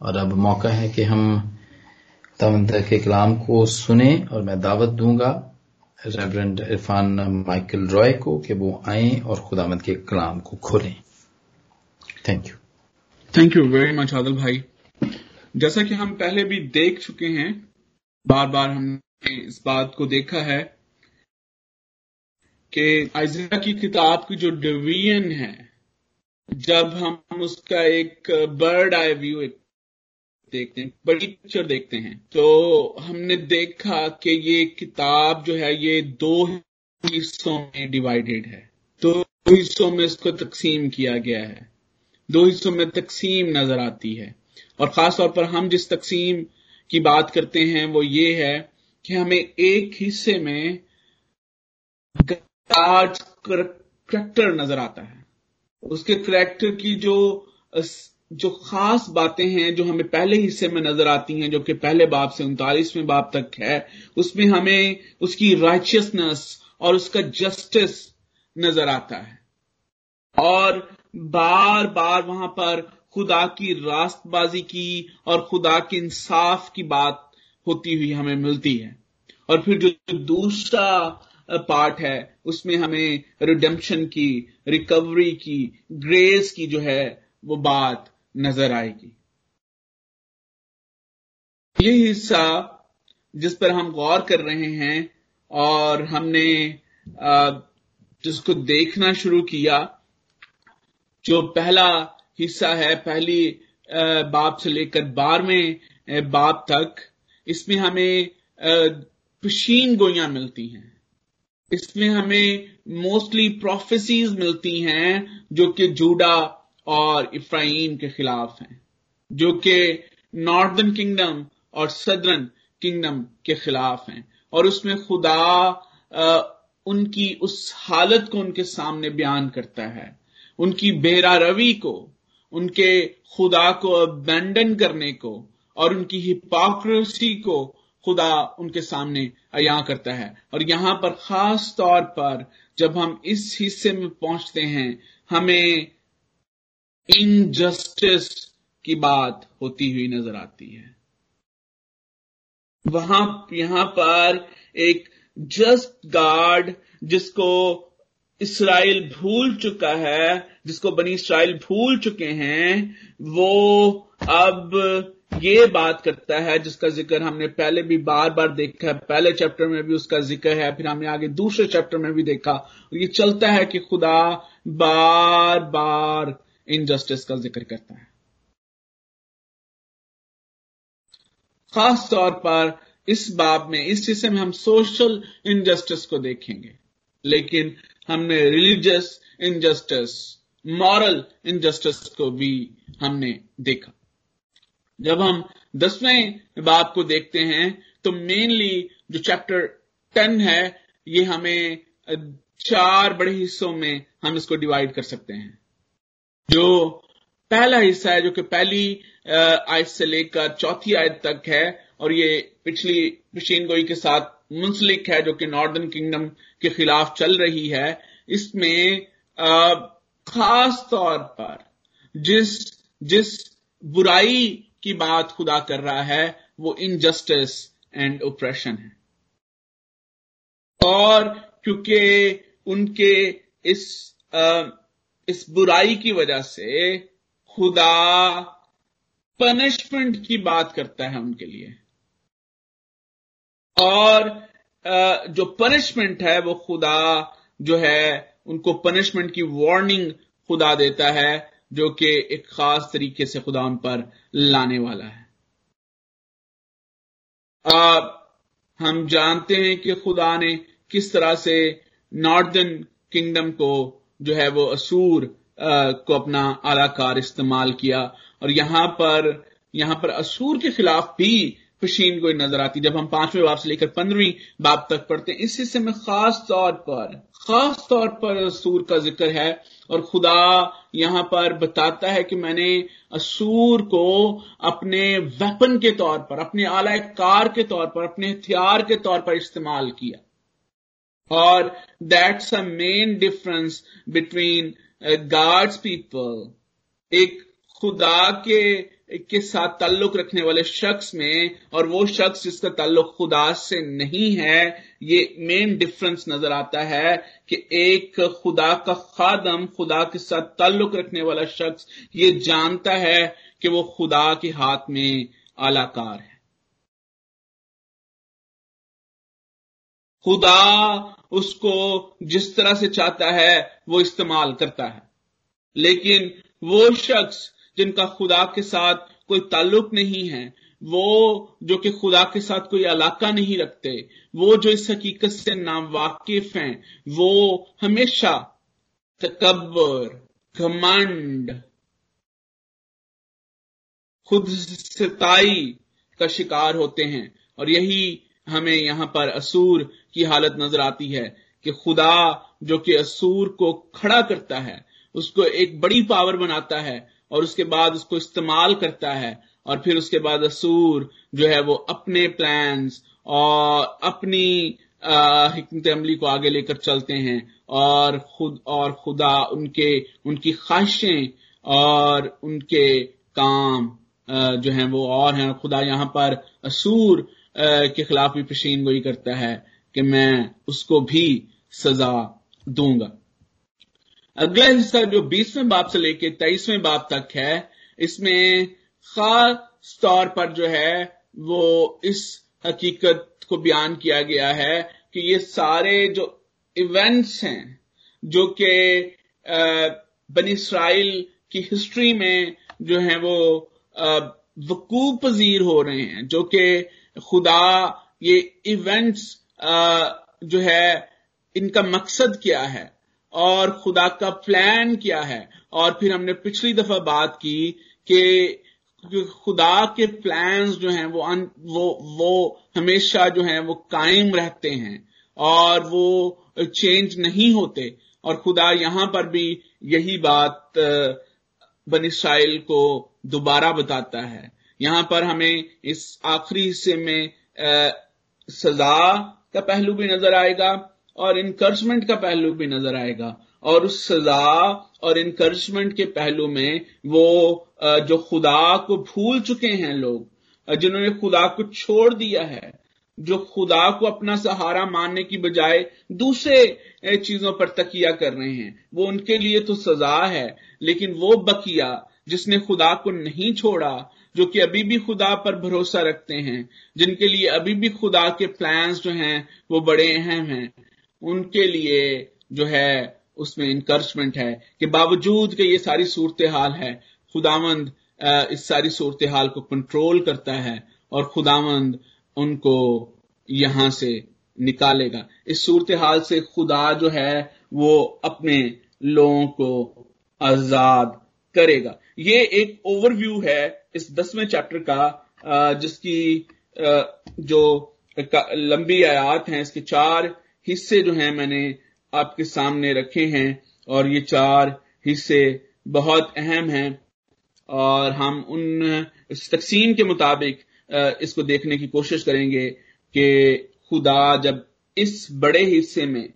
और अब मौका है कि हम खुदावंद के कलाम को सुने और मैं दावत दूँगा रेवरेंड इरफान माइकल रॉय को कि वो आए और खुदामद के कलाम को खोलें। Thank you thank you very much आदल भाई। जैसा कि हम पहले भी देख चुके हैं बार बार हमने इस बात को देखा है कि आइजिया की किताब की जो डिवीज़न है, जब हम उसका एक बर्ड आई व्यू एक देखते हैं, बड़ी पिक्चर देखते हैं। तो हमने देखा कि ये किताब जो है, ये दो हिस्सों में डिवाइडेड है। दो हिस्सों में इसको तकसीम किया गया है। दो हिस्सों में तकसीम नज़र आती है। और खास तौर पर हम जिस तकसीम की बात करते हैं, वो ये है कि हमें एक हिस्से में गार्ड करेक्टर नज़र आता है। उसके करेक्टर की जो जो खास बातें हैं जो हमें पहले हिस्से में नज़र आती हैं, जो कि पहले बाप से उनतालीसवें बाप तक है, उसमें हमें उसकी राइचियसनेस और उसका जस्टिस नज़र आता है। और बार बार वहाँ पर खुदा की रास्तबाजी की और खुदा के इंसाफ की बात होती हुई हमें मिलती है। और फिर जो दूसरा पार्ट है, उसमें हमें रिडेम्पशन की रिकवरी की ग्रेस की जो है, वो बात नज़र आएगी। ये हिस्सा जिस पर हम गौर कर रहे हैं और हमने जिसको देखना शुरू किया, जो पहला हिस्सा है, पहली बाप से लेकर बारहवें बाप तक, इसमें हमें पशीन गोइयाँ मिलती हैं। इसमें हमें मोस्टली प्रोफेसीज मिलती हैं, जो कि जूडा और इफ्राइम के खिलाफ हैं, जो कि नॉर्दर्न किंगडम और सदर्न किंगडम के खिलाफ हैं। और उसमें खुदा उनकी उस हालत को उनके सामने बयान करता है। उनकी बेरा रवि को, उनके खुदा को अबेंडन करने को और उनकी हिपोक्रेसी को खुदा उनके सामने अया करता है। और यहाँ पर खास तौर पर जब हम इस हिस्से में पहुँचते हैं, हमें इनजस्टिस की बात होती हुई नज़र आती है। वहाँ, यहाँ पर एक जस्ट गार्ड जिसको इसराइल भूल चुका है, जिसको बनी इसराइल भूल चुके हैं, वो अब ये बात करता है, जिसका ज़िक्र हमने पहले भी बार बार देखा है, पहले चैप्टर में भी उसका ज़िक्र है, फिर हमने आगे दूसरे चैप्टर में भी देखा। ये चलता है कि खुदा बार बार इनजस्टिस का ज़िक्र करता है। खास तौर पर इस बाब में, इस हिस्से में हम सोशल इनजस्टिस को देखेंगे। लेकिन हमने रिलीजियस इनजस्टिस मॉरल इनजस्टिस को भी हमने देखा। जब हम दसवें बाब को देखते हैं तो मेनली जो चैप्टर टेन है, ये हमें चार बड़े हिस्सों में हम इसको डिवाइड कर सकते हैं। जो पहला हिस्सा है जो कि पहली आयत से लेकर चौथी आयत तक है और ये पिछली पिशीन गोई के साथ मुंसलिक है जो कि नॉर्दर्न किंगडम के खिलाफ चल रही है। इसमें खास तौर पर जिस जिस बुराई की बात खुदा कर रहा है वो इनजस्टिस एंड ओप्रेशन है। और क्योंकि उनके इस आ, इस बुराई की वजह से खुदा पनिशमेंट की बात करता है उनके लिए। और जो पनिशमेंट है, वो खुदा जो है, उनको पनिशमेंट की वार्निंग खुदा देता है, जो कि एक खास तरीके से खुदा उन पर लाने वाला है। अब हम जानते हैं कि खुदा ने किस तरह से नॉर्दर्न किंगडम को जो है वो असूर को अपना आलाकार इस्तेमाल किया। और यहाँ पर यहाँ पर असूर के खिलाफ भी पशीन को नज़र आती। जब हम पाँचवें बाप से लेकर पंद्रहवीं बाप तक पढ़ते हैं, इस हिस्से में खास तौर पर, खास तौर पर असूर का ज़िक्र है। और खुदा यहाँ पर बताता है कि मैंने असूर को अपने वेपन के तौर पर, अपने आला कार के तौर पर, अपने हथियार के तौर पर इस्तेमाल किया। और that's a main difference between God's people एक खुदा के के साथ ताल्लुक रखने वाले शख्स में, और वो शख्स जिसका ताल्लुक खुदा से नहीं है, ये मेन डिफरेंस नज़र आता है कि एक खुदा का खादम, खुदा के साथ ताल्लुक रखने वाला शख्स ये जानता है कि वो खुदा के हाथ में आलाकार है। खुदा उसको जिस तरह से चाहता है, वो इस्तेमाल करता है। लेकिन वो शख्स जिनका खुदा के साथ कोई ताल्लुक नहीं है, वो जो कि खुदा के साथ कोई इलाका नहीं रखते, वो जो इस हकीकत से नावाकिफ हैं, वो हमेशा तकबर घमंड, खुद सताई का शिकार होते हैं। और यही हमें यहाँ पर असूर की हालत नज़र आती है कि खुदा जो कि असूर को खड़ा करता है, उसको एक बड़ी पावर बनाता है और उसके बाद उसको इस्तेमाल करता है और फिर उसके बाद असूर जो है वो अपने प्लान्स और अपनी हमत अमली को आगे लेकर चलते हैं और खुद, और खुदा उनके, उनकी ख्वाहिशें और उनके काम जो हैं वो और हैं खुदा यहाँ पर असूर के खिलाफ भी पेशीन गोई करता है। कि मैं उसको भी सजा दूँगा। अगला हिस्सा जो बीसवें बाप से लेके तेईसवें बाप तक है, इसमें खास तौर पर जो है, वो इस हकीकत को बयान किया गया है कि ये सारे जो इवेंट्स हैं, जो कि बनी इसराइल की हिस्ट्री में जो है वो वकू पजीर हो रहे हैं, जो कि खुदा ये इवेंट्स जो है इनका मकसद क्या है? और खुदा का प्लान क्या है? और फिर हमने पिछली दफ़ा बात की कि खुदा के प्लान्स जो हैं वो अन, वो वो हमेशा जो हैं वो कायम रहते हैं और वो चेंज नहीं होते। और खुदा यहाँ पर भी यही बात बन को दोबारा बताता है। यहाँ पर हमें इस आखिरी हिस्से में आ, सजा का पहलू भी नज़र आएगा और इनकरेजमेंट का पहलू भी नज़र आएगा। और उस सजा और इनकरेजमेंट के पहलू में वो जो खुदा को भूल चुके हैं लोग जिन्होंने खुदा को छोड़ दिया है, जो खुदा को अपना सहारा मानने की बजाय दूसरे चीज़ों पर तकिया कर रहे हैं, वो उनके लिए तो सजा है, लेकिन वो बकिया जिसने खुदा को नहीं छोड़ा जो कि अभी भी खुदा पर भरोसा रखते हैं, जिनके लिए अभी भी खुदा के प्लान्स जो हैं, वो बड़े अहम हैं, उनके लिए जो है, उसमें इंकरेजमेंट है कि बावजूद कि ये सारी सूरत हाल है, खुदावंद इस सारी सूरत हाल को कंट्रोल करता है और खुदावंद उनको यहाँ से निकालेगा। इस सूरत हाल से खुदा जो है, वो अपने लोगों को आज़ाद करेगा। ये एक ओवरव्यू है इस दसवें चैप्टर का जिसकी जो लंबी आयात हैं, इसके चार हिस्से जो हैं मैंने आपके सामने रखे हैं और ये चार हिस्से बहुत अहम हैं और हम उन तकसीम के मुताबिक इसको देखने की कोशिश करेंगे कि खुदा जब इस बड़े हिस्से में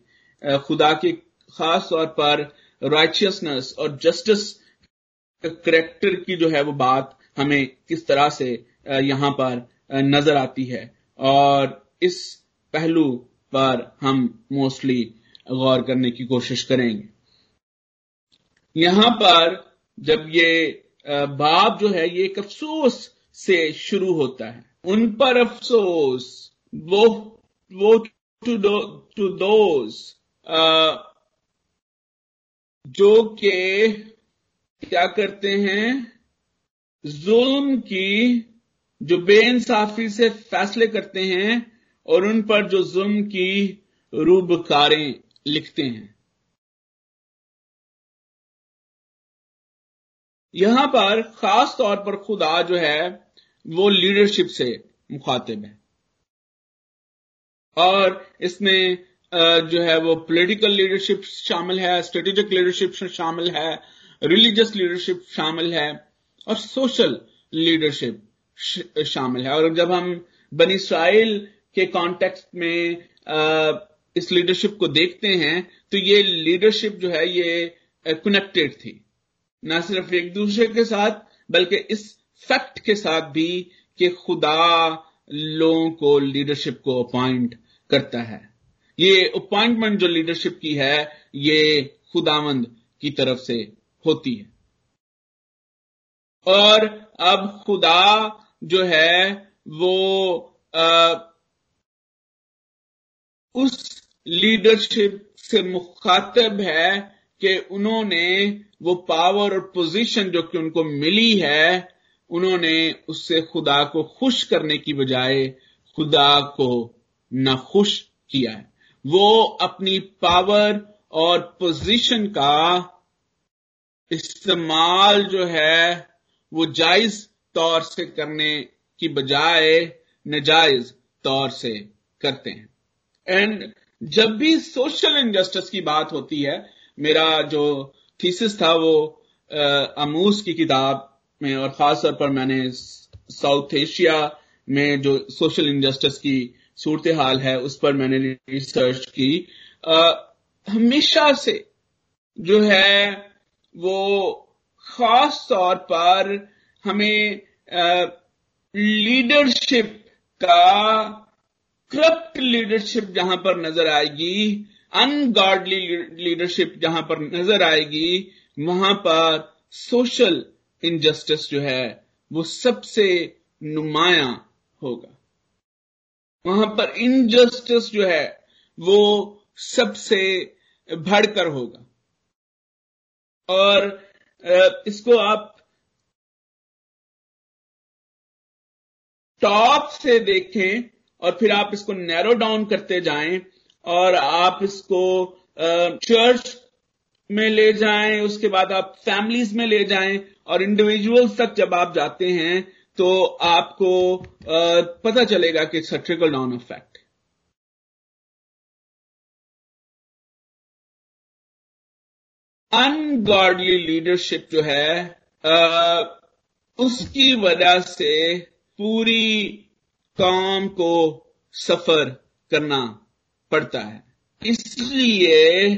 खुदा के खास तौर पर राइचियसनेस और जस्टिस करेक्टर की जो है वो बात हमें किस तरह से यहाँ पर नज़र आती है। और इस पहलू पर हम मोस्टली गौर करने की कोशिश करेंगे। यहाँ पर जब ये बाब जो है ये एक अफसोस से शुरू होता है। उन पर अफसोस, वो वो टू टू दोज जो के क्या करते हैं? जुल्म की जो बेइंसाफी से फैसले करते हैं और उन पर जो जुल्म की रूबकारें लिखते हैं। यहाँ पर खास तौर पर खुदा जो है, वो लीडरशिप से मुखातिब है। और इसमें जो है वो पॉलिटिकल लीडरशिप शामिल है, स्ट्रेटेजिक लीडरशिप शामिल है रिलीजियस लीडरशिप शामिल है और सोशल लीडरशिप शामिल है। और जब हम बनी इसराइल के कॉन्टेक्स्ट में इस लीडरशिप को देखते हैं तो ये लीडरशिप जो है, ये कनेक्टेड थी। न सिर्फ़ एक दूसरे के साथ, बल्कि इस फैक्ट के साथ भी कि खुदा लोगों को लीडरशिप को अपॉइंट करता है। ये अपॉइंटमेंट जो लीडरशिप की है, ये खुदावंद की तरफ़ से होती है। और अब खुदा जो है वो आ, उस लीडरशिप से मुखातब है कि उन्होंने वो पावर और पोजीशन जो कि उनको मिली है उन्होंने उससे खुदा को खुश करने की बजाय खुदा को नाखुश किया है। वो अपनी पावर और पोजीशन का इस्तेमाल जो है वो जायज़ तौर से करने की बजाय नजायज तौर से करते हैं। एंड जब भी सोशल इनजस्टिस की बात होती है मेरा जो थीसिस था वो अमूस की किताब में और खास तौर पर मैंने साउथ एशिया में जो सोशल इनजस्टिस की सूरत हाल है उस पर मैंने रिसर्च की। आ, हमेशा से जो है वो खास तौर पर हमें लीडरशिप का करप्ट लीडरशिप जहाँ पर नज़र आएगी अनगार्डली लीडरशिप जहाँ पर नज़र आएगी, वहाँ पर सोशल इनजस्टिस जो है, वो सबसे नुमाया होगा। वहाँ पर इनजस्टिस जो है, वो सबसे भड़कर होगा। और इसको आप टॉप से देखें और फिर आप इसको नैरो डाउन करते जाएँ और आप इसको चर्च में ले जाएँ, उसके बाद आप फैमिलीज़ में ले जाएँ और इंडिविजुअल्स तक जब आप जाते हैं तो आपको पता चलेगा कि it's trickle down effect ungodly leadership जो है आ, उसकी वजह से पूरी काम को सफ़र करना पड़ता है। इसलिए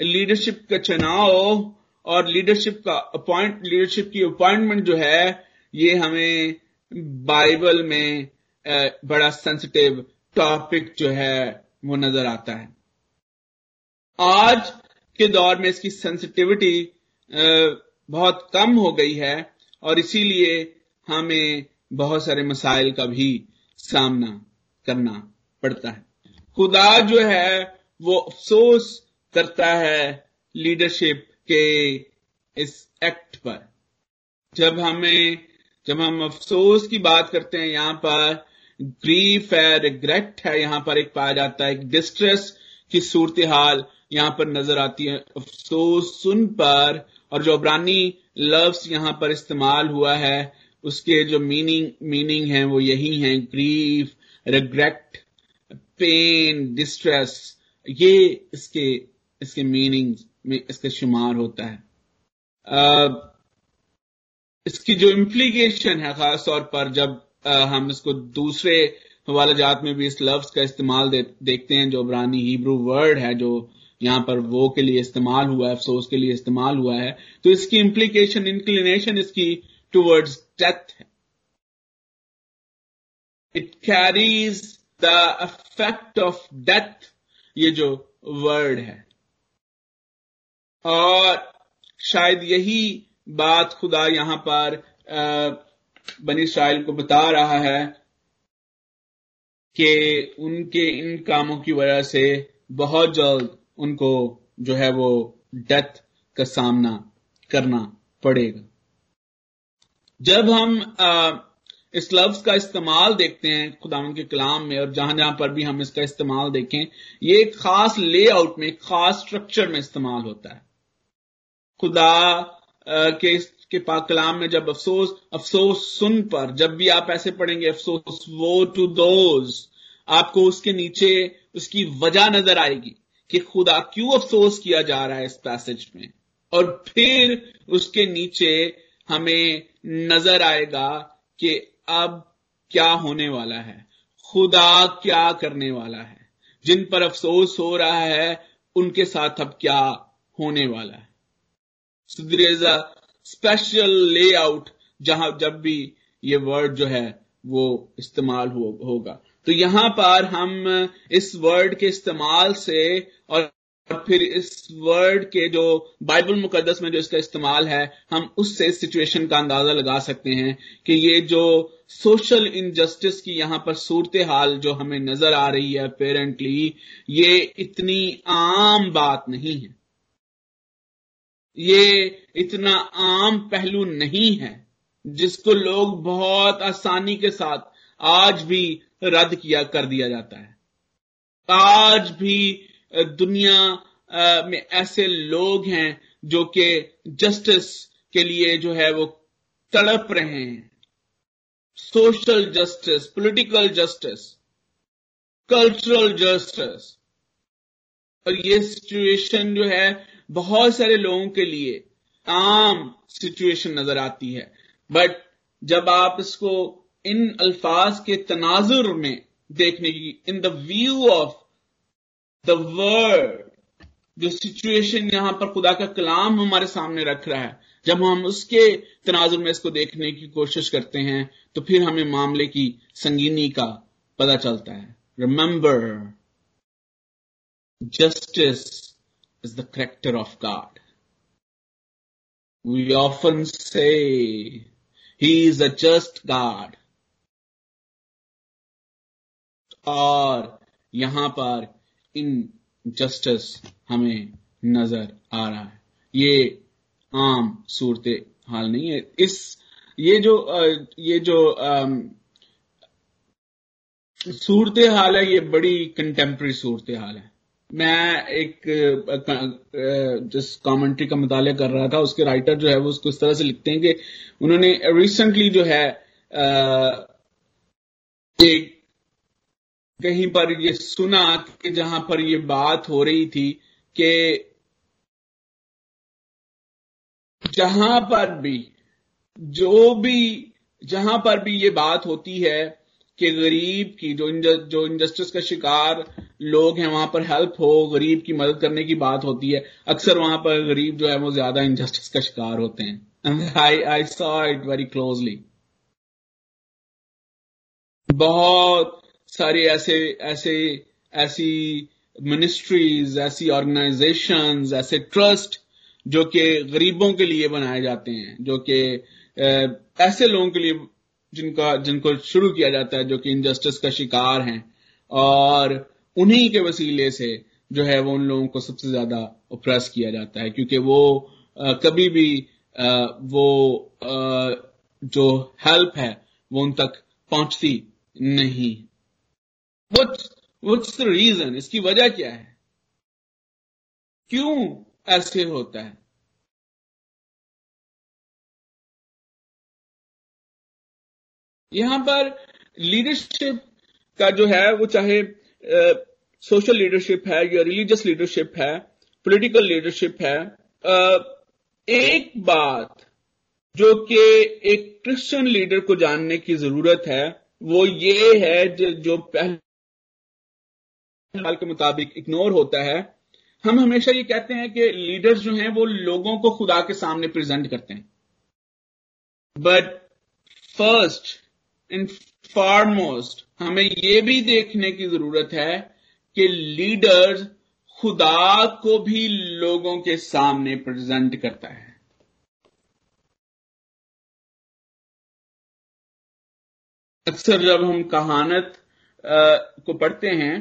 लीडरशिप का चुनाव और लीडरशिप का अपॉइंट लीडरशिप की अपॉइंटमेंट जो है ये हमें बाइबल में बड़ा सेंसिटिव टॉपिक जो है वो नज़र आता है। आज के दौर में इसकी सेंसिटिविटी बहुत कम हो गई है और इसीलिए हमें बहुत सारे मसाइल का भी सामना करना पड़ता है। खुदा जो है, वो अफसोस करता है लीडरशिप के इस एक्ट पर। जब हमें, जब हम अफसोस की बात करते हैं यहाँ पर ग्रीफ है रिग्रेट है, यहाँ पर एक पाया जाता है, एक डिस्ट्रेस की सूरत हाल यहाँ पर नज़र आती है। अफसोस सुन पर और जो अबरानी लफ्स यहाँ पर इस्तेमाल हुआ है उसके जो मीनिंग मीनिंग है वो यही है ग्रीफ रिग्रेट पेन डिस्ट्रेस ये इसके इसके मीनिंग में इसका शुमार होता है। आ, इसकी जो इम्प्लीकेशन है खास तौर पर जब आ, हम इसको दूसरे हवाला जात में भी इस लफ्ज का इस्तेमाल दे, देखते हैं जो अबरानी हिब्रू वर्ड है जो यहाँ पर वो के लिए इस्तेमाल हुआ है, अफसोस के लिए इस्तेमाल हुआ है तो इसकी इंप्लीकेशन इंक्लिनेशन इसकी टूवर्ड्स डेथ है। It carries the effect of death ये जो वर्ड है। और शायद यही बात खुदा यहाँ पर बनी इसराइल को बता रहा है कि उनके इन कामों की वजह से बहुत जल्द उनको जो है वो डेथ का सामना करना पड़ेगा। जब हम आ, इस लफ्ज का इस्तेमाल देखते हैं खुदा के कलाम में और जहाँ जहाँ पर भी हम इसका इस्तेमाल देखें ये एक खास लेआउट में एक खास स्ट्रक्चर में इस्तेमाल होता है। खुदा आ, के के पाक कलाम में जब अफसोस अफसोस सुन पर जब भी आप ऐसे पढ़ेंगे अफसोस वो टू दोज आपको उसके नीचे उसकी वजह नज़र आएगी। कि खुदा क्यों अफसोस किया जा रहा है इस पैसेज में? और फिर उसके नीचे हमें नज़र आएगा कि अब क्या होने वाला है। खुदा क्या करने वाला है? जिन पर अफसोस हो रहा है, उनके साथ अब क्या होने वाला है? So, there is a special layout जहाँ जब भी ये वर्ड जो है वो इस्तेमाल हो, होगा। तो यहाँ पर हम इस वर्ड के इस्तेमाल से और फिर इस वर्ड के जो बाइबल मुकदस में जो इसका इस्तेमाल है हम उससे सिचुएशन का अंदाज़ा लगा सकते हैं कि ये जो सोशल इनजस्टिस की यहाँ पर सूरत हाल जो हमें नज़र आ रही है अपेरेंटली ये इतनी आम बात नहीं है। ये इतना आम पहलू नहीं है। जिसको लोग बहुत आसानी के साथ आज भी रद्द किया, कर दिया जाता है। आज भी दुनिया में ऐसे लोग हैं जो कि जस्टिस के लिए जो है वो तड़प रहे हैं। Social justice, political justice, cultural justice. और ये सिचुएशन जो है, बहुत सारे लोगों के लिए आम सिचुएशन नज़र आती है। बट जब आप इसको इन अल्फाज के तनाजुर में देखने की in the view of the word जो सिचुएशन यहाँ पर खुदा का कलाम हमारे सामने रख रहा है, जब हम उसके तनाजुर में इसको देखने की कोशिश करते हैं तो फिर हमें मामले की संगीनी का पता चलता है। Remember justice is the character of God we often से ही इज़ अ जस्ट गॉड और यहाँ पर इन जस्टिस हमें नज़र आ रहा है। ये आम सूरत हाल नहीं है। इस, ये जो ये जो सूरत हाल है, ये बड़ी कंटेम्प्रेरी सूरत हाल है। मैं एक जिस कमेंट्री का मुताल कर रहा था उसके राइटर जो है वो उसको इस तरह से लिखते हैं कि उन्होंने रिसेंटली जो है एक कहीं पर ये सुना कि जहाँ पर ये बात हो रही थी कि जहाँ पर भी जो भी जहाँ पर भी ये बात होती है कि गरीब की जो इंज, जो इंजस्टिस का शिकार लोग हैं, वहाँ पर हेल्प हो, गरीब की मदद करने की बात होती है, अक्सर वहाँ पर गरीब जो है, वो ज़्यादा इंजस्टिस का शिकार होते हैं। I I saw it very closely बहुत सारी ऐसे ऐसे, ऐसी मिनिस्ट्रीज ऐसी ऑर्गेनाइजेशंस ऐसे ट्रस्ट जो कि गरीबों के लिए बनाए जाते हैं, जो कि ऐसे लोगों के लिए जिनका, जिनको शुरू किया जाता है, जो कि इनजस्टिस का शिकार हैं। और उन्हीं के वसीले से जो है वो उन लोगों को सबसे ज़्यादा ओप्रेस किया जाता है क्योंकि वो आ, कभी भी आ, वो आ, जो हेल्प है वो उन तक पहुँचती नहीं। रीजन इसकी वजह क्या है? क्यों ऐसे होता है? यहाँ पर लीडरशिप का जो है वो चाहे सोशल लीडरशिप है या रिलीजियस लीडरशिप है पॉलिटिकल लीडरशिप है आ, एक बात जो कि एक क्रिश्चियन लीडर को जानने की ज़रूरत है वो ये है जो पहले हाल के मुताबिक इग्नोर होता है। हम हमेशा ये कहते हैं कि लीडर्स जो हैं वो लोगों को खुदा के सामने प्रेजेंट करते हैं। बट फ़र्स्ट इन फारमोस्ट हमें यह भी देखने की ज़रूरत है कि लीडर्स खुदा को भी लोगों के सामने प्रेजेंट करता है। अक्सर जब हम कहानत को पढ़ते हैं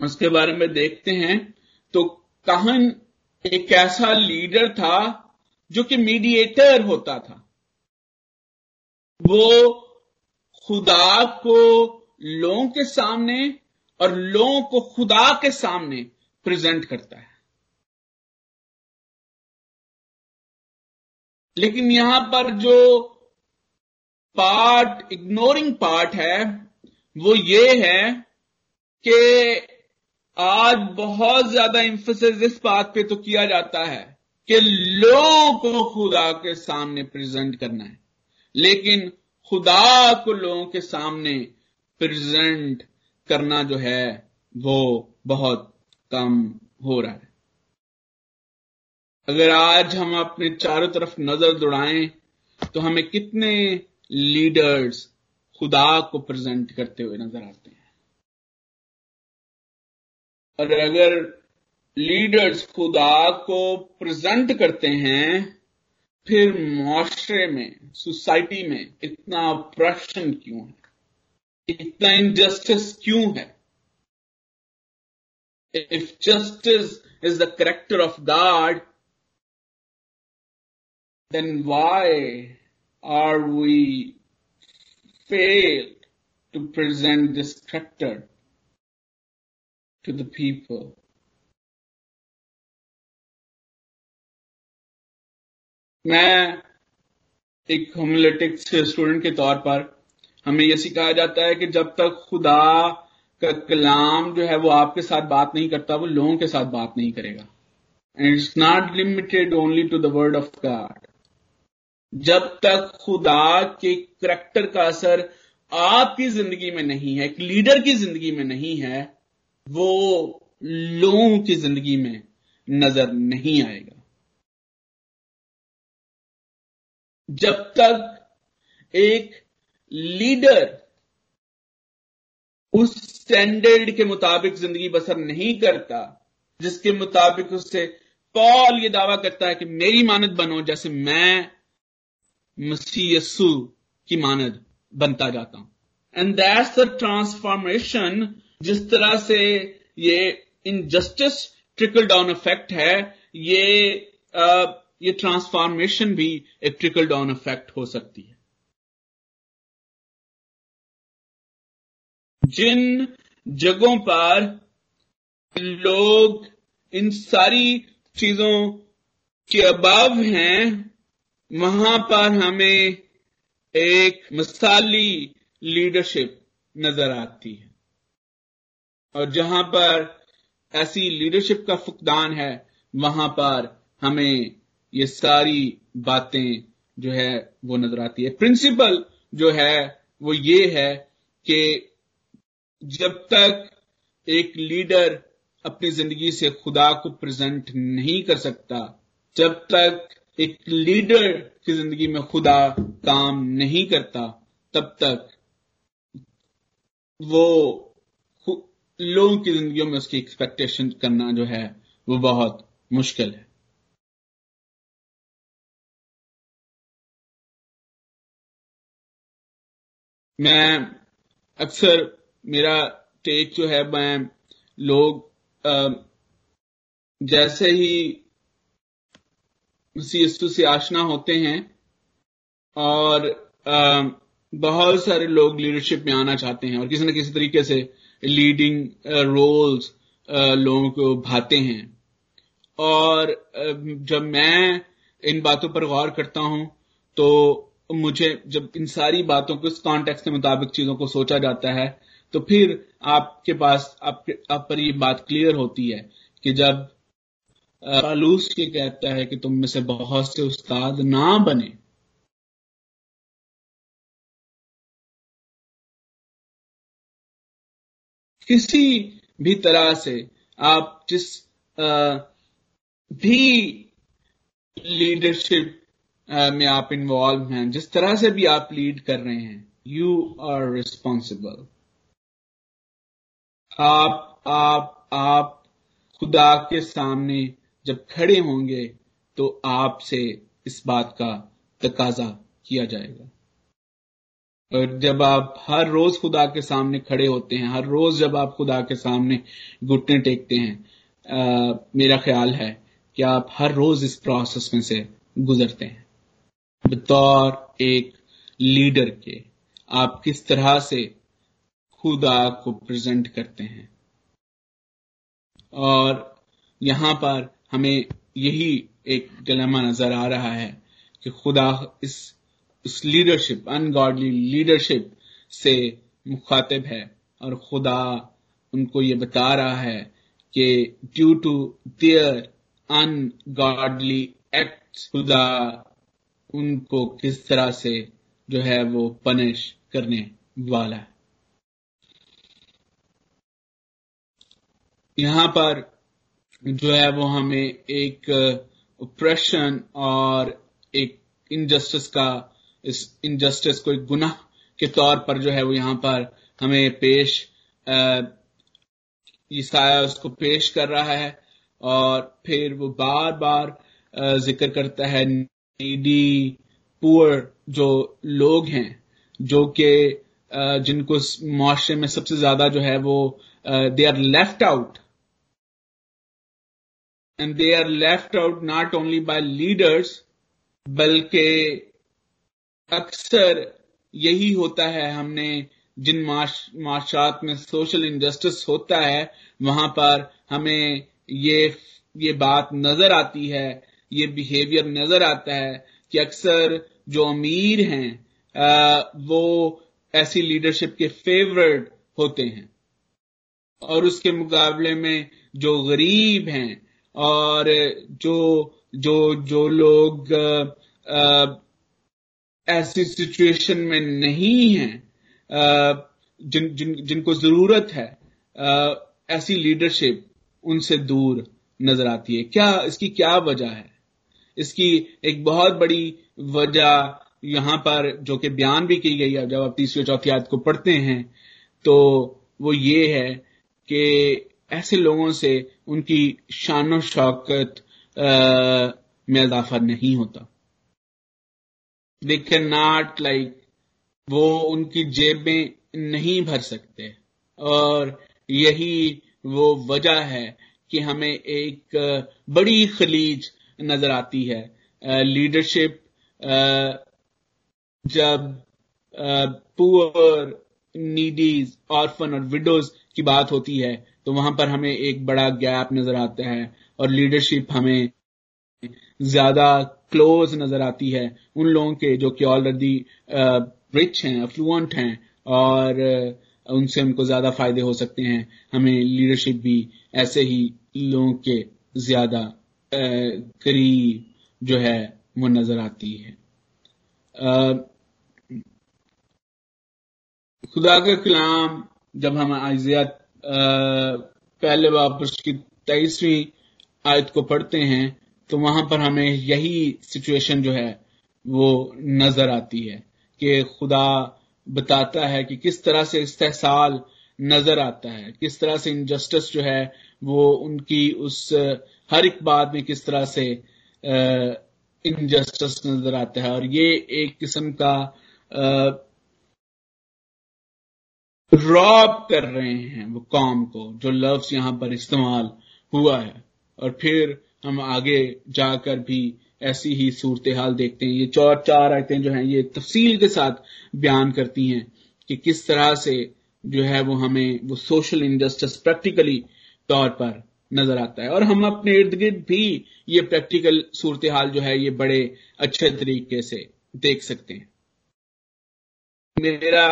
उसके बारे में देखते हैं तो कहन एक ऐसा लीडर था जो कि मीडिएटर होता था। वो खुदा को लोगों के सामने और लोगों को खुदा के सामने प्रेजेंट करता है। लेकिन यहाँ पर जो पार्ट इग्नोरिंग पार्ट है, वो ये है कि आज बहुत ज़्यादा इंफोसिस इस बात पे तो किया जाता है कि लोगों को खुदा के सामने प्रेजेंट करना है। लेकिन खुदा को लोगों के सामने प्रेजेंट करना जो है, वो बहुत कम हो रहा है। अगर आज हम अपने चारों तरफ़ नज़र दौड़ाएँ तो हमें कितने लीडर्स खुदा को प्रेजेंट करते हुए नज़र आते हैं। और अगर लीडर्स खुदा को प्रेजेंट करते हैं फिर मुआशरे में सोसाइटी में इतना ऑपरेशन क्यों है इतना इनजस्टिस क्यों है if justice is the character of God then why are we fail to present this character to the people मैं एक होमोलिटिक्स स्टूडेंट के तौर पर, हमें यह सिखाया जाता है कि जब तक खुदा का कलाम जो है वो आपके साथ बात नहीं करता, वो लोगों के साथ बात नहीं करेगा। And it's not limited only to the word of God जब तक खुदा के करेक्टर का असर आपकी ज़िंदगी में नहीं है, एक लीडर की ज़िंदगी में नहीं है, वो लोगों की ज़िंदगी में नज़र नहीं आएगा। जब तक एक लीडर उस स्टैंडर्ड के मुताबिक ज़िंदगी बसर नहीं करता, जिसके मुताबिक उससे पॉल ये दावा करता है कि मेरी मानद बनो, जैसे मैं मसीह की मानद बनता जाता हूँ। एंड दैट्स द ट्रांसफॉर्मेशन जिस तरह से ये इनजस्टिस ट्रिकल डाउन इफ़ेक्ट है, ये ये ट्रांसफॉर्मेशन भी एक ट्रिकल डाउन इफ़ेक्ट हो सकती है। जिन जगहों पर लोग इन सारी चीज़ों के अभाव हैं, वहाँ पर हमें एक मिसाली लीडरशिप नज़र आती है। और जहाँ पर ऐसी लीडरशिप का फुकदान है, वहाँ पर हमें ये सारी बातें जो है वो नज़र आती है। प्रिंसिपल जो है वो ये है कि जब तक एक लीडर अपनी ज़िंदगी से खुदा को प्रेजेंट नहीं कर सकता, जब तक एक लीडर की ज़िंदगी में खुदा काम नहीं करता, तब तक वो लोगों की जिंदगियों में उसकी एक्सपेक्टेशन करना जो है वो बहुत मुश्किल है। मैं अक्सर मेरा टेक जो है, मैं लोग जैसे ही यीशु से आशना होते हैं और बहुत सारे लोग लीडरशिप में आना चाहते हैं और किसी न किसी तरीके से लीडिंग रोल्स लोगों को भाते हैं। और जब मैं इन बातों पर गौर करता हूँ तो मुझे जब इन सारी बातों को इस कॉन्टेक्स्ट के मुताबिक चीज़ों को सोचा जाता है तो फिर आपके पास आपके आप पर ये बात क्लियर होती है कि जब पालूस ये कहता है कि तुम में से बहुत से उस्ताद ना बने। किसी भी तरह से आप जिस आ, भी लीडरशिप में आप इन्वॉल्व हैं जिस तरह से भी आप लीड कर रहे हैं यू आर रिस्पॉन्सिबल आप आप आप खुदा के सामने जब खड़े होंगे तो आपसे इस बात का तकाजा किया जाएगा। और जब आप हर रोज खुदा के सामने खड़े होते हैं हर रोज जब आप खुदा के सामने घुटने टेकते हैं आ, मेरा ख्याल है कि आप हर रोज इस प्रोसेस में से गुजरते हैं। बतौर एक लीडर के। आप किस तरह से खुदा को प्रेजेंट करते हैं? और यहाँ पर हमें यही एक डिलेमा नज़र आ रहा है कि खुदा इस, उस लीडरशिप अनगॉडली लीडरशिप से मुखातिब है और खुदा उनको ये बता रहा है कि due to their ungodly act खुदा उनको किस तरह से जो है वो पनिश करने वाला है। यहाँ पर जो है वो हमें एक ऑपरेशन और एक इनजस्टिस का, इस इनजस्टिस को एक गुनाह के तौर पर जो है वो यहाँ पर हमें पेश ईसाया उसको पेश कर रहा है और फिर वो बार बार ज़िक्र करता है नीडी पुअर जो लोग हैं, जो कि जिनको मुआरे में सबसे ज़्यादा जो है वो they are left out and they are left out not only by leaders बल्कि अक्सर यही होता है हमने जिन माशात में सोशल इनजस्टिस होता है, वहाँ पर हमें ये ये बात नज़र आती है ये बिहेवियर नज़र आता है कि अक्सर जो अमीर हैं वो ऐसी लीडरशिप के फेवरेट होते हैं। और उसके मुकाबले में जो गरीब हैं और जो जो जो लोग ऐसी सिचुएशन में नहीं हैं जिन जिन, जिनको ज़रूरत है ऐसी लीडरशिप उनसे दूर नज़र आती है। क्या, इसकी क्या वजह है? इसकी एक बहुत बड़ी वजह यहाँ पर, जो कि बयान भी की गई है, जब आप तीसरी चौथी आयत को पढ़ते हैं तो वो ये है कि ऐसे लोगों से उनकी शान शौकत में इजाफा नहीं होता। दे कैन नॉट लाइक वो उनकी जेबें नहीं भर सकते। और यही वो वजह है कि हमें एक बड़ी खलीज नज़र आती है। लीडरशिप जब पुअर नीडीज ऑर्फन और विडोज की बात होती है तो वहाँ पर हमें एक बड़ा गैप नज़र आता है और लीडरशिप हमें ज़्यादा क्लोज नज़र आती है उन लोगों के जो कि ऑलरेडी रिच हैं अफ्लुएंट हैं और उनसे उनको ज़्यादा फ़ायदे हो सकते हैं। हमें लीडरशिप भी ऐसे ही लोगों के ज़्यादा करीब जो है, वो नज़र आती है। खुदा का कलाम, जब हम आयजिया पहले वापस की तेईसवीं आयत को पढ़ते हैं तो वहाँ पर हमें यही सिचुएशन जो है, वो नज़र आती है कि खुदा बताता है कि किस तरह से इस्तेसाल नज़र आता है, किस तरह से इनजस्टिस जो है, वो उनकी उस हर एक बात में किस तरह से इनजस्टिस नज़र आता है और ये एक किस्म का रॉब कर रहे हैं वो कौम को, जो लफ्ज यहाँ पर इस्तेमाल हुआ है। और फिर हम आगे जाकर भी ऐसी ही सूरत हाल देखते हैं। ये चार चार आयतें जो हैं, ये तफसील के साथ बयान करती हैं कि किस तरह से जो है वो हमें वो सोशल इंजस्टिस प्रैक्टिकली तौर पर नज़र आता है। और हम अपने इर्द गिर्द भी ये प्रैक्टिकल सूरत हाल जो है ये बड़े अच्छे तरीके से देख सकते हैं। मेरा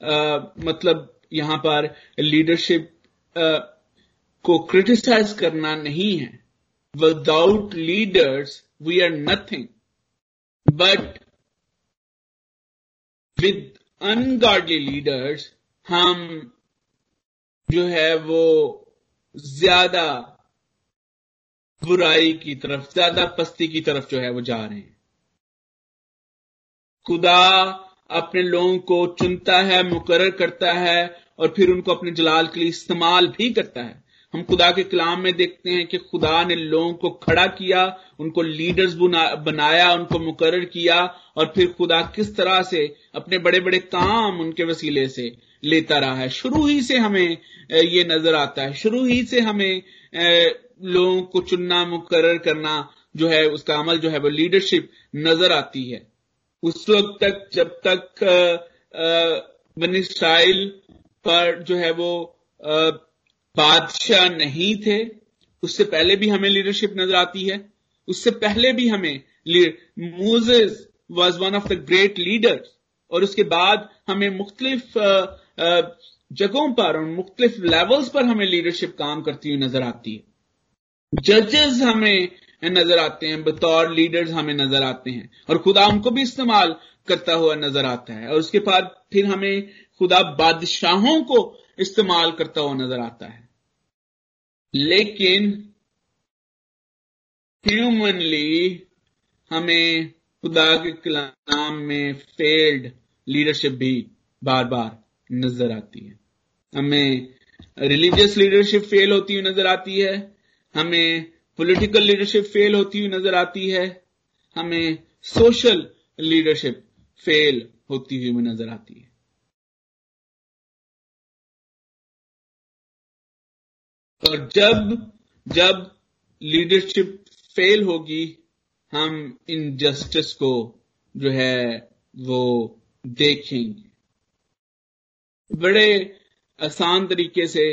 आ, मतलब यहाँ पर लीडरशिप को क्रिटिसाइज करना नहीं है। Without leaders we are nothing but with ungodly leaders हम जो है वो ज़्यादा बुराई की तरफ़, ज़्यादा पस्ती की तरफ़ जो है वो जा रहे हैं। खुदा अपने लोगों को चुनता है मुकर करता है और फिर उनको अपने जलाल के लिए इस्तेमाल भी करता है। हम खुदा के कलाम में देखते हैं कि खुदा ने लोगों को खड़ा किया, उनको लीडर्स बनाया, उनको मुकर किया, और फिर खुदा किस तरह से अपने बड़े बड़े काम उनके वसीले से लेता रहा है। शुरू ही से हमें ये नज़र आता है। शुरू ही से हमें लोगों को चुनना मुकर करना जो है, उसका अमल जो है, वो लीडरशिप नज़र आती है। उस वक्त तक, जब तक बनी पर जो है वो बादशाह नहीं थे, उससे पहले भी हमें लीडरशिप नज़र आती है। उससे पहले भी हमें Moses was one of the great leaders और उसके बाद हमें मुख्तलिफ़ जगहों पर और मुख्तलिफ़ लेवल्स पर हमें लीडरशिप काम करती हुई नज़र आती है। जजेस हमें नज़र आते हैं, बतौर लीडर्स हमें नज़र आते हैं और खुदा उनको भी इस्तेमाल करता हुआ नज़र आता है और उसके बाद फिर हमें खुदा बादशाहों को इस्तेमाल करता हुआ नज़र आता है। लेकिन ह्यूमनली हमें खुदा के कलाम में फेल्ड लीडरशिप भी बार बार नज़र आती है। हमें रिलीजियस लीडरशिप फेल होती हुई नज़र आती है। हमें पॉलिटिकल लीडरशिप फेल होती हुई नज़र आती है। हमें सोशल लीडरशिप फेल होती हुई नज़र आती है। और जब जब लीडरशिप फेल होगी, हम इनजस्टिस को जो है वो देखेंगे। बड़े आसान तरीके से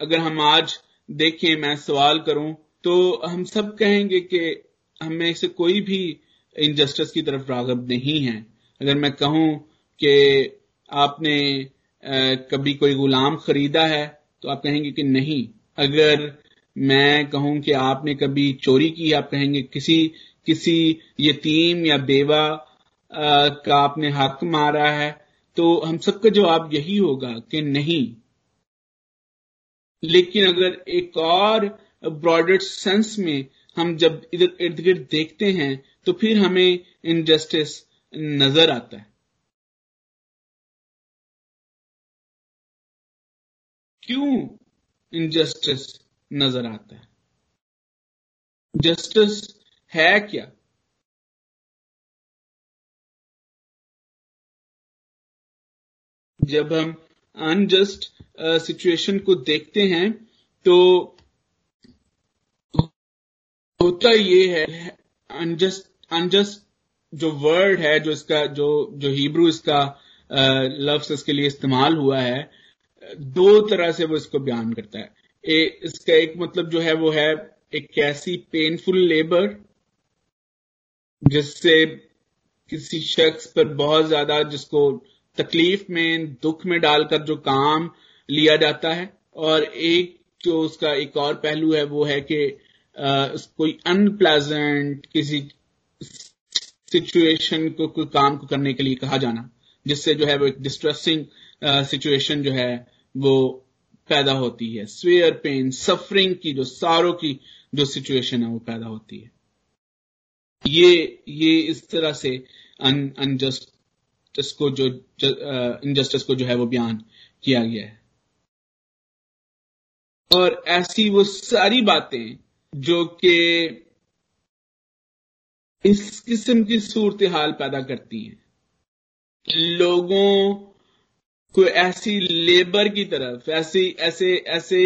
अगर हम आज देखें, मैं सवाल करूँ तो हम सब कहेंगे कि हमें से कोई भी इनजस्टिस की तरफ़ रागब नहीं है। अगर मैं कहूँ कि आपने कभी कोई गुलाम खरीदा है तो आप कहेंगे कि नहीं। अगर मैं कहूँ कि आपने कभी चोरी की, आप कहेंगे किसी किसी यतीम या बेवा का आपने हक मारा है तो हम सबका जवाब यही होगा कि नहीं। लेकिन अगर एक और ब्रॉडर सेंस में हम जब इधर इर्द गिर्द देखते हैं तो फिर हमें इनजस्टिस नज़र आता है। क्यों? इनजस्टिस नज़र आता है। जस्टिस है क्या? जब हम अनजस्ट सिचुएशन को देखते हैं तो होता ये है अनजस्ट अनजस्ट जो वर्ड है, जो इसका, जो जो हिब्रू इसका लफ्ज इसके लिए इस्तेमाल हुआ है दो तरह से वो इसको बयान करता है। ए, इसका एक मतलब जो है वो है एक ऐसी पेनफुल लेबर जिससे किसी शख्स पर बहुत ज़्यादा जिसको तकलीफ़ में दुख में डालकर जो काम लिया जाता है। और एक जो उसका एक और पहलू है वो है कि कोई अनप्लेजेंट किसी सिचुएशन को कोई काम को करने के लिए कहा जाना जिससे जो है वो एक डिस्ट्रेसिंग सिचुएशन जो है वो पैदा होती है। स्वेयर पेन सफरिंग की जो सारों की जो सिचुएशन है, वो पैदा होती है। ये ये इस तरह से अनजस्ट को जो इनजस्टिस को जो है, वो बयान किया गया है। और ऐसी वो सारी बातें जो कि इस किस्म की सूरत हाल पैदा करती हैं। लोगों को ऐसी लेबर की तरफ़ ऐसी ऐसे ऐसे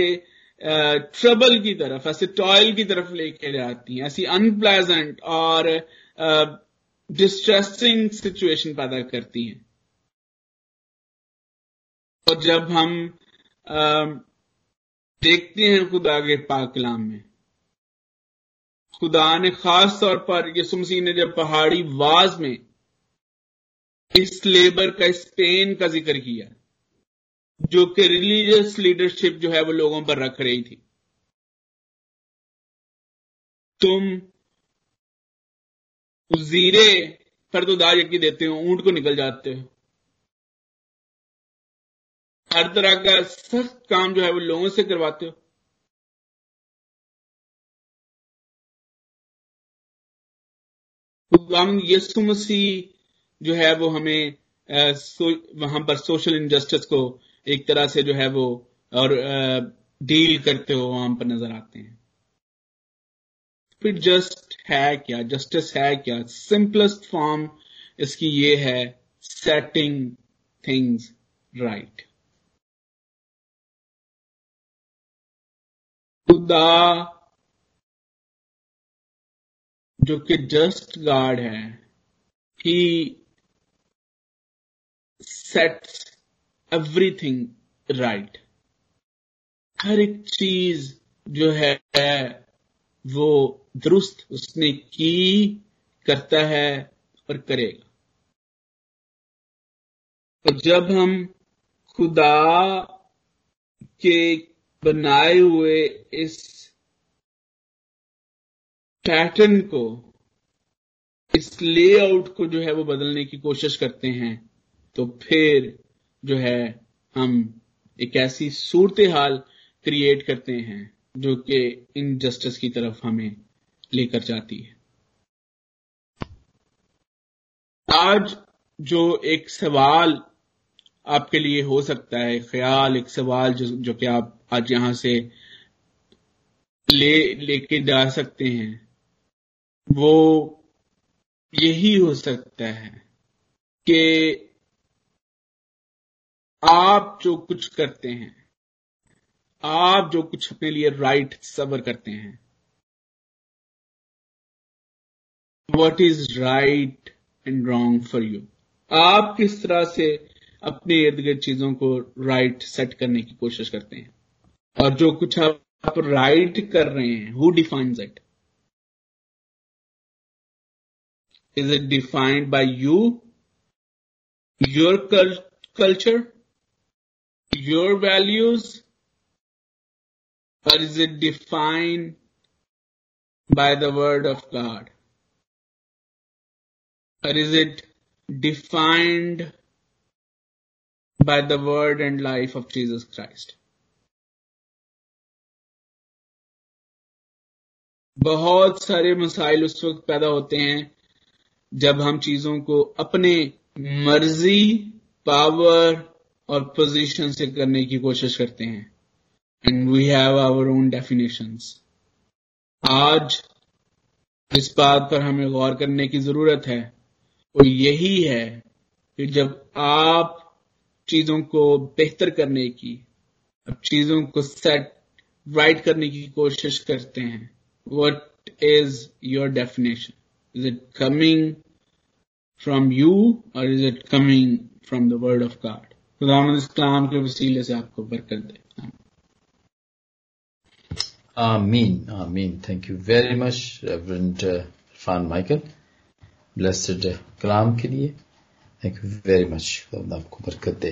ट्रबल की तरफ़ ऐसे टॉयल की तरफ़ लेके जाती हैं ऐसी अनप्लेजेंट और डिस्ट्रेसिंग सिचुएशन पैदा करती हैं। और जब हम आ, देखते हैं खुदा के पाकलाम में खुदा ने खास तौर पर यसु मसीह ने जब पहाड़ी वाज में इस लेबर का इस पेन का ज़िक्र किया जो कि रिलीजियस लीडरशिप जो है वो लोगों पर रख रही थी। तुम जीरे पर तो दाज यज्ञ देते हो, ऊँट को निकल जाते हो। हर तरह का सख्त काम जो है वो लोगों से करवाते हो। यसु मसीह जो है वो हमें वहाँ पर सोशल इनजस्टिस को एक तरह से जो है वो, और डील करते हो वहाँ पर नज़र आते हैं। फिर जस्ट है क्या? जस्टिस है क्या? सिंपलेस्ट फॉर्म इसकी ये है सेटिंग थिंग्स राइट खुदा, जो कि जस्ट गार्ड है ही सेट्स एवरीथिंग राइट हर एक चीज़ जो है, वो दुरुस्त उसने की, करता है और करेगा। और जब हम खुदा के बनाए हुए इस पैटर्न को, इस लेआउट को जो है वो बदलने की कोशिश करते हैं तो फिर जो है, हम एक ऐसी सूरत हाल क्रिएट करते हैं, जो कि इनजस्टिस की तरफ़ हमें लेकर जाती है। आज जो एक सवाल आपके लिए हो सकता है, ख्याल, एक सवाल जो जो कि आप आज यहाँ से ले, लेके जा सकते हैं, वो यही हो सकता है कि आप जो कुछ करते हैं आप जो कुछ अपने लिए राइट सबर करते हैं what is right and wrong for you आप किस तरह से अपने इर्द गिर्द चीज़ों को राइट right सेट करने की कोशिश करते हैं? और जो कुछ आप, राइट कर रहे हैं who defines it is it defined by you your culture your values or is it defined by the word of God? Or is it defined by the word and life of Jesus Christ. बहुत सारे मसाइल उस वक्त पैदा होते हैं जब हम चीज़ों को अपने मर्ज़ी पावर और पोजीशन से करने की कोशिश करते हैं। And we have our own definitions आज जिस बात पर हमें गौर करने की ज़रूरत है। वो यही है कि जब आप चीज़ों को बेहतर करने की, अब चीज़ों को सेट राइट करने की कोशिश करते हैं what is your definition is it coming from you और is it coming from the word of God खुदाम इस्लाम के वसीले से आपको बरकत दे. Thank you very much, Reverend uh, Fan Michael. Blessed uh, कलाम के लिए थैंक यू वेरी मच आपको बरकत दे